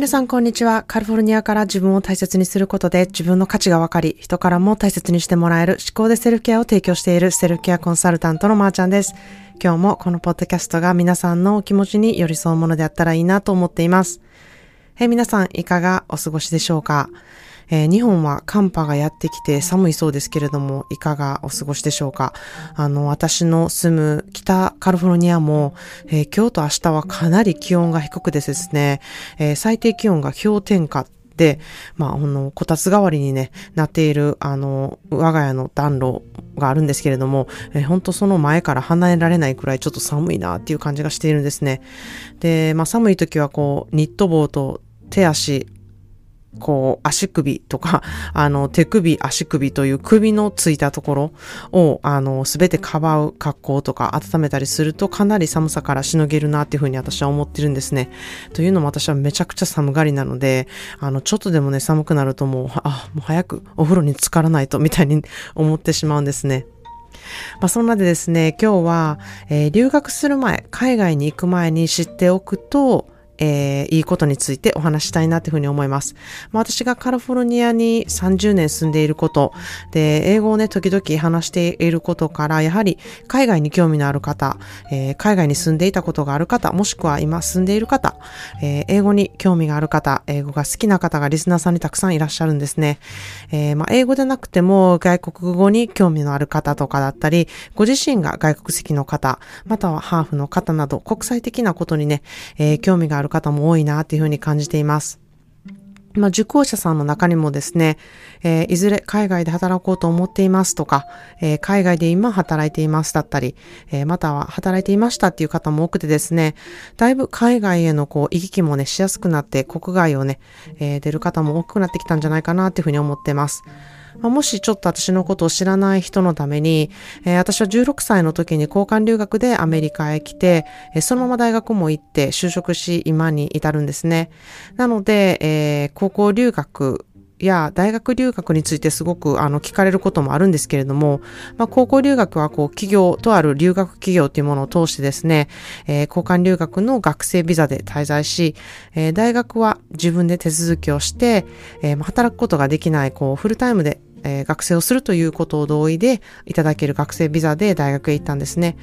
皆さん、こんにちは。カリフォルニアから自分を大切にすることで自分の価値が分かり、人からも大切にしてもらえる思考でセルフケアを提供しているセルフケアコンサルタントのまーちゃんです。今日もこのポッドキャストが皆さんのお気持ちに寄り添うものであったらいいなと思っています。え皆さん、いかがお過ごしでしょうか？えー、日本は寒波がやってきて寒いそうですけれども、いかがお過ごしでしょうか？あの、私の住む北カリフォルニアも、えー、今日と明日はかなり気温が低くてですね、えー、最低気温が氷点下で、まあ、あの、こたつ代わりにね、なっている、あの、我が家の暖炉があるんですけれども、え、本当その前から離れられないくらいちょっと寒いなっていう感じがしているんですね。で、まあ、寒い時はこう、ニット帽と手足、こう、足首とか、あの、手首、足首という首のついたところを、あの、すべてかばう格好とか温めたりするとかなり寒さからしのげるなっていうふうに私は思ってるんですね。というのも私はめちゃくちゃ寒がりなので、あの、ちょっとでもね、寒くなるともう、あ、もう早くお風呂に浸からないと、みたいに 思ってしまうんですね。まあ、そんなでですね、今日は、えー、留学する前、海外に行く前に知っておくと、えー、いいことについてお話したいなというふうに思います。まあ、私がカリフォルニアに30年住んでいること、で、英語をね、時々話していることから、やはり海外に興味のある方、えー、海外に住んでいたことがある方、もしくは今住んでいる方、えー、英語に興味がある方、英語が好きな方がリスナーさんにたくさんいらっしゃるんですね。えー、まあ、英語でなくても外国語に興味のある方とかだったり、ご自身が外国籍の方、またはハーフの方など、国際的なことにね、えー、興味がある方も多いなっていうふうに感じています。まあ、受講者さんの中にもですね、えー、いずれ海外で働こうと思っていますとか、えー、海外で今働いていますだったり、えー、または働いていましたっていう方も多くてですね、だいぶ海外へのこう行き来もね、しやすくなって国外をね、え出る方も多くなってきたんじゃないかなっていうふうに思ってます。まあ、もしちょっと私のことを知らない人のために、えー、私は16歳の時に交換留学でアメリカへ来て、えー、そのまま大学も行って就職し、今に至るんですね。なので、えー、高校留学や大学留学についてすごくあの聞かれることもあるんですけれども、まあ、高校留学はこう企業とある留学企業というものを通してですね、えー、交換留学の学生ビザで滞在し、えー、大学は自分で手続きをして、えー、働くことができないこうフルタイムでえ、学生をするということを同意でいただける学生ビザで大学へ行ったんですね。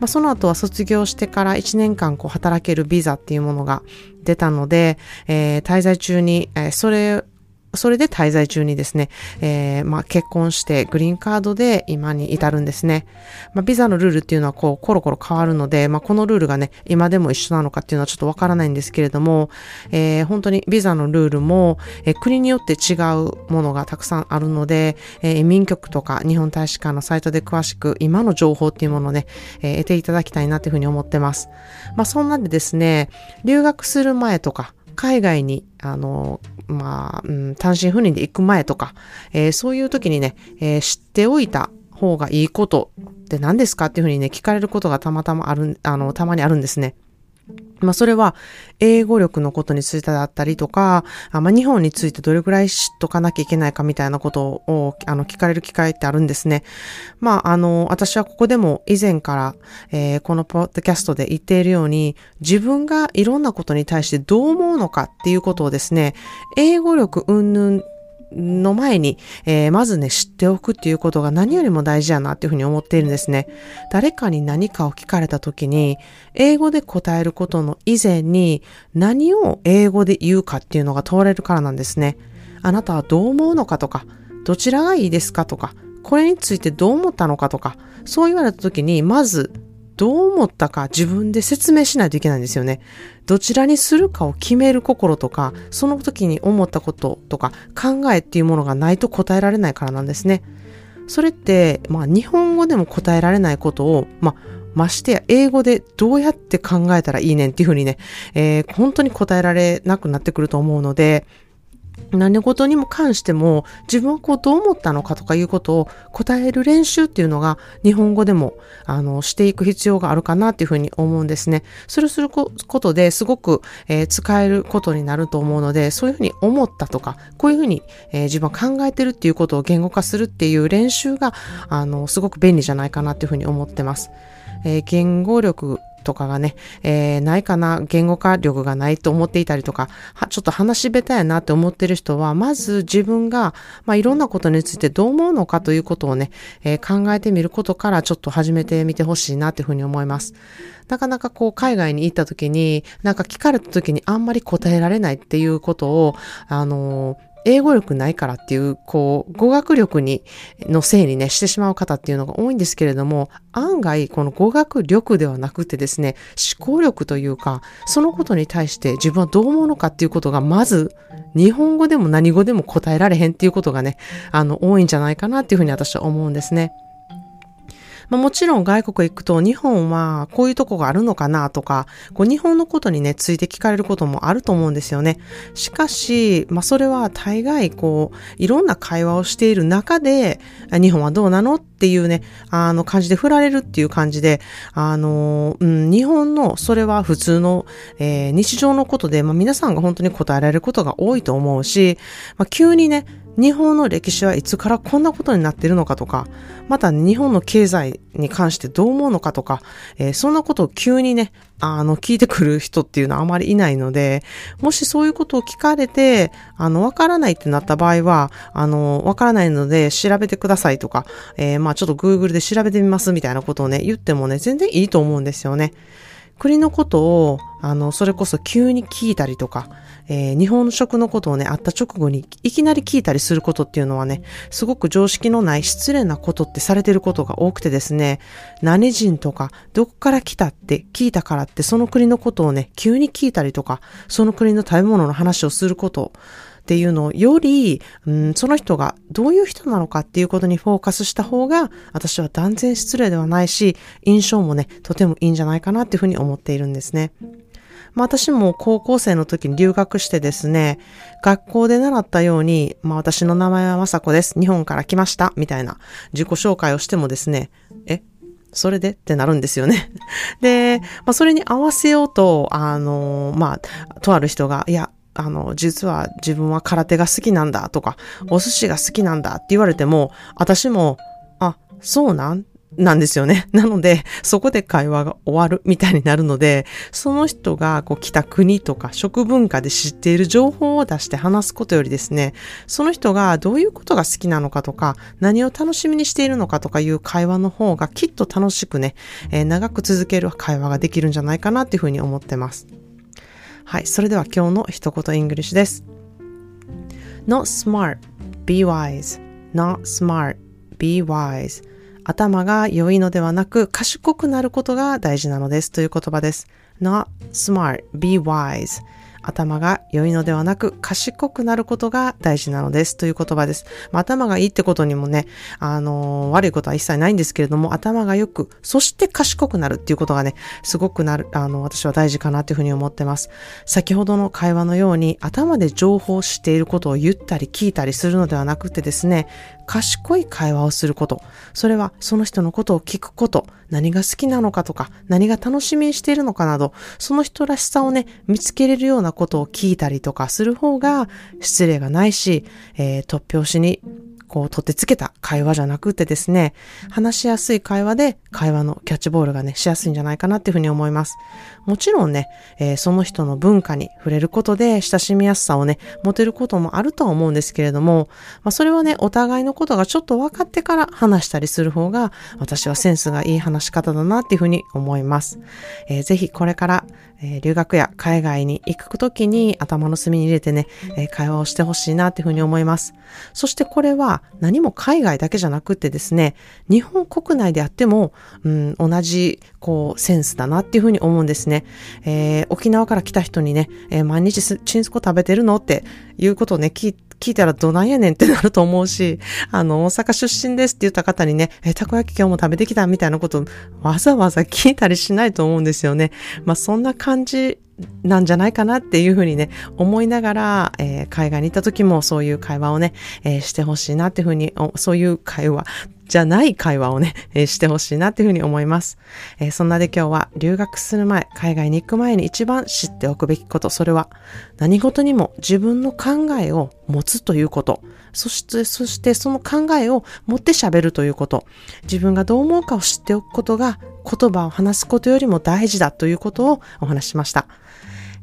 まあ、その後は卒業してから1年間こう働けるビザっていうものが出たので、えー、滞在中に、え、それそれで滞在中にですね、えー、まあ、結婚してグリーンカードで今に至るんですね。まあ、ビザのルールっていうのはこうコロコロ変わるので、まあ、このルールがね、今でも一緒なのかっていうのはちょっとわからないんですけれども、えー、本当にビザのルールも、えー、国によって違うものがたくさんあるので、えー、民局とか日本大使館のサイトで詳しく今の情報っていうものをね、えー、得ていただきたいなというふうに思ってます。まあ、そんなんでですね、留学する前とか、海外に、あの、まあ、うん、単身赴任で行く前とか、えー、そういう時にね、えー、知っておいた方がいいことって何ですかっていうふうにね、聞かれることがたまたまある、あの、たまにあるんですね。まあそれは英語力のことについてだったりとか、あまあ日本についてどれくらい知っとかなきゃいけないかみたいなことをあの聞かれる機会ってあるんですね。まああの私はここでも以前から、えー、このポッドキャストで言っているように自分がいろんなことに対してどう思うのかっていうことをですね、英語力云々の前に、えー、まずね、知っておくっていうことが何よりも大事やなっていうふうに思っているんですね。誰かに何かを聞かれた時に、英語で答えることの以前に何を英語で言うかっていうのが問われるからなんですね。あなたはどう思うのかとか、どちらがいいですかとか、これについてどう思ったのかとか、そう言われた時に、まずどう思ったか自分で説明しないといけないんですよね。どちらにするかを決める心とか、その時に思ったこととか考えっていうものがないと答えられないからなんですね。それって、まあ日本語でも答えられないことを、まあましてや英語でどうやって考えたらいいねんっていうふうにね、えー、本当に答えられなくなってくると思うので、何事にも関しても自分はこうどう思ったのかとかいうことを答える練習っていうのが日本語でもあのしていく必要があるかなっていうふうに思うんですね。それをすることですごく、えー、使えることになると思うのでそういうふうに思ったとかこういうふうに、えー、自分は考えてるっていうことを言語化するっていう練習があのすごく便利じゃないかなっていうふうに思ってます。えー、言語力とかがね、えー、ないかな、言語化力がないと思っていたりとか、ちょっと話し下手やなって思ってる人は、まず自分が、まあ、いろんなことについてどう思うのかということをね、えー、考えてみることからちょっと始めてみてほしいなっていうふうに思います。なかなかこう海外に行った時に、なんか聞かれた時にあんまり答えられないっていうことを、あのー英語力ないからっていう、こう、語学力に、のせいにね、してしまう方っていうのが多いんですけれども、案外、この語学力ではなくてですね、思考力というか、そのことに対して自分はどう思うのかっていうことが、まず、日本語でも何語でも答えられへんっていうことがね、あの、多いんじゃないかなっていうふうに私は思うんですね。まあ、もちろん外国行くと日本はこういうとこがあるのかなとか、こう日本のことにね、ついて聞かれることもあると思うんですよね。しかし、まあ、それは大概こう、いろんな会話をしている中で、日本はどうなのっていうね、あの感じで振られるっていう感じで、あの、うん、日本のそれは普通の、えー、日常のことで、まあ、皆さんが本当に答えられることが多いと思うし、まあ、急にね、日本の歴史はいつからこんなことになってるのかとか、また、日本の経済に関してどう思うのかとか、えー、そんなことを急にね、あの、聞いてくる人っていうのはあまりいないので、もしそういうことを聞かれて、あの、わからないってなった場合は、あの、わからないので調べてくださいとか、えー、まあちょっと Google で調べてみますみたいなことをね、言ってもね、全然いいと思うんですよね。国のことを、あの、それこそ急に聞いたりとか、えー、日本食のことをね、会った直後にいきなり聞いたりすることっていうのはね、すごく常識のない失礼なことってされてることが多くてですね、何人とか、どこから来たって聞いたからってその国のことをね、急に聞いたりとか、その国の食べ物の話をすること、っていうのをより、うん、その人がどういう人なのかっていうことにフォーカスした方が、私は断然失礼ではないし、印象もね、とてもいいんじゃないかなっていうふうに思っているんですね。まあ私も高校生の時に留学してですね、学校で習ったように、まあ私の名前はまさこです。日本から来ました。みたいな自己紹介をしてもですね、えそれでってなるんですよね。で、まあそれに合わせようと、あの、まあ、とある人が、いや、あの、実は自分は空手が好きなんだとか、お寿司が好きなんだって言われても、私も、あ、そうなん？なんですよね。なので、そこで会話が終わるみたいになるので、その人がこう来た国とか食文化で知っている情報を出して話すことよりですね、その人がどういうことが好きなのかとか、何を楽しみにしているのかとかいう会話の方がきっと楽しくね、えー、長く続ける会話ができるんじゃないかなっていうふうに思ってます。はい、それでは今日の一言イングリッシュです。Not smart, be wise. Not smart, be wise. 頭が良いのではなく賢くなることが大事なのですという言葉です。not smart, be wise. 頭が良いのではなく賢くなることが大事なのですという言葉です。まあ、頭がいいってことにもね、あのー、悪いことは一切ないんですけれども、頭が良く、そして賢くなるっていうことがね、すごくなる、あの、私は大事かなというふうに思ってます。先ほどの会話のように、頭で情報を知っていることを言ったり聞いたりするのではなくてですね、賢い会話をすること。それはその人のことを聞くこと。何が好きなのかとか、何が楽しみにしているのかなど、その人らしさをね、見つけれるようなことを聞いたりとかする方が失礼がないし、えー、突拍子にこう、取ってつけた会話じゃなくてですね、話しやすい会話で会話のキャッチボールがね、しやすいんじゃないかなっていうふうに思います。もちろんね、えー、その人の文化に触れることで親しみやすさをね、持てることもあるとは思うんですけれども、まあ、それはね、お互いのことがちょっと分かってから話したりする方が、私はセンスがいい話し方だなっていうふうに思います。えー、ぜひこれから、えー、留学や海外に行くときに頭の隅に入れてね、えー、会話をしてほしいなっていうふうに思います。そしてこれは何も海外だけじゃなくってですね、日本国内であっても、うん、同じこうセンスだなっていうふうに思うんですね。えー、沖縄から来た人にね、えー、毎日チンスコ食べてるのっていうことをね、聞聞いたらどないやねんってなると思うし、あの、大阪出身ですって言った方にね、え、たこ焼き今日も食べてきたみたいなことわざわざ聞いたりしないと思うんですよね。まあそんな感じなんじゃないかなっていうふうにね、思いながら、えー、海外に行った時もそういう会話をね、えー、してほしいなっていうふうに、そういう会話、じゃない会話をね、えー、してほしいなっていうふうに思います、えー、そんなで今日は留学する前、海外に行く前に一番知っておくべきこと、それは何事にも自分の考えを持つということ。そして、そしてその考えを持って喋るということ。自分がどう思うかを知っておくことが言葉を話すことよりも大事だということをお話しました。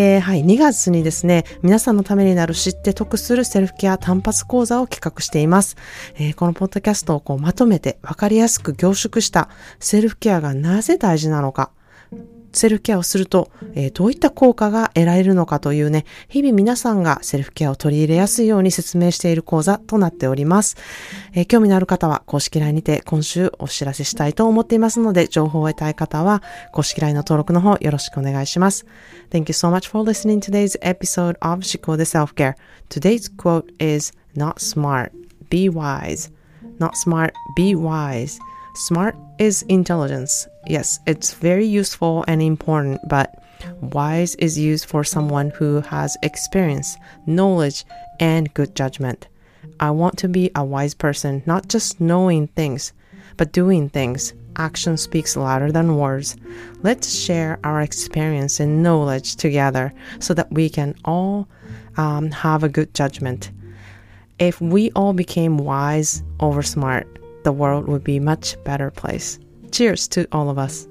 えー、はい、2月にですね、皆さんのためになる知って得するセルフケア単発講座を企画しています。えー、このポッドキャストをこうまとめて分かりやすく凝縮したセルフケアがなぜ大事なのか、セルフケアをすると、えー、どういった効果が得られるのかというね、日々皆さんがセルフケアを取り入れやすいように説明している講座となっております。えー、興味のある方は公式 LINE にて今週お知らせしたいと思っていますので、情報を得たい方は公式 LINE の登録の方よろしくお願いします。Thank you so much for listening today's episode of 思考で Self-Care. Today's quote is not smart, be wise. Not smart, be wise. Smart is intelligence. Yes, it's very useful and important, but wise is used for someone who has experience, knowledge, and good judgment. I want to be a wise person, not just knowing things, but doing things. Action speaks louder than words. Let's share our experience and knowledge together so that we can all um, have a good judgment. If we all became wise over smart, the world would be a much better place. Cheers to all of us.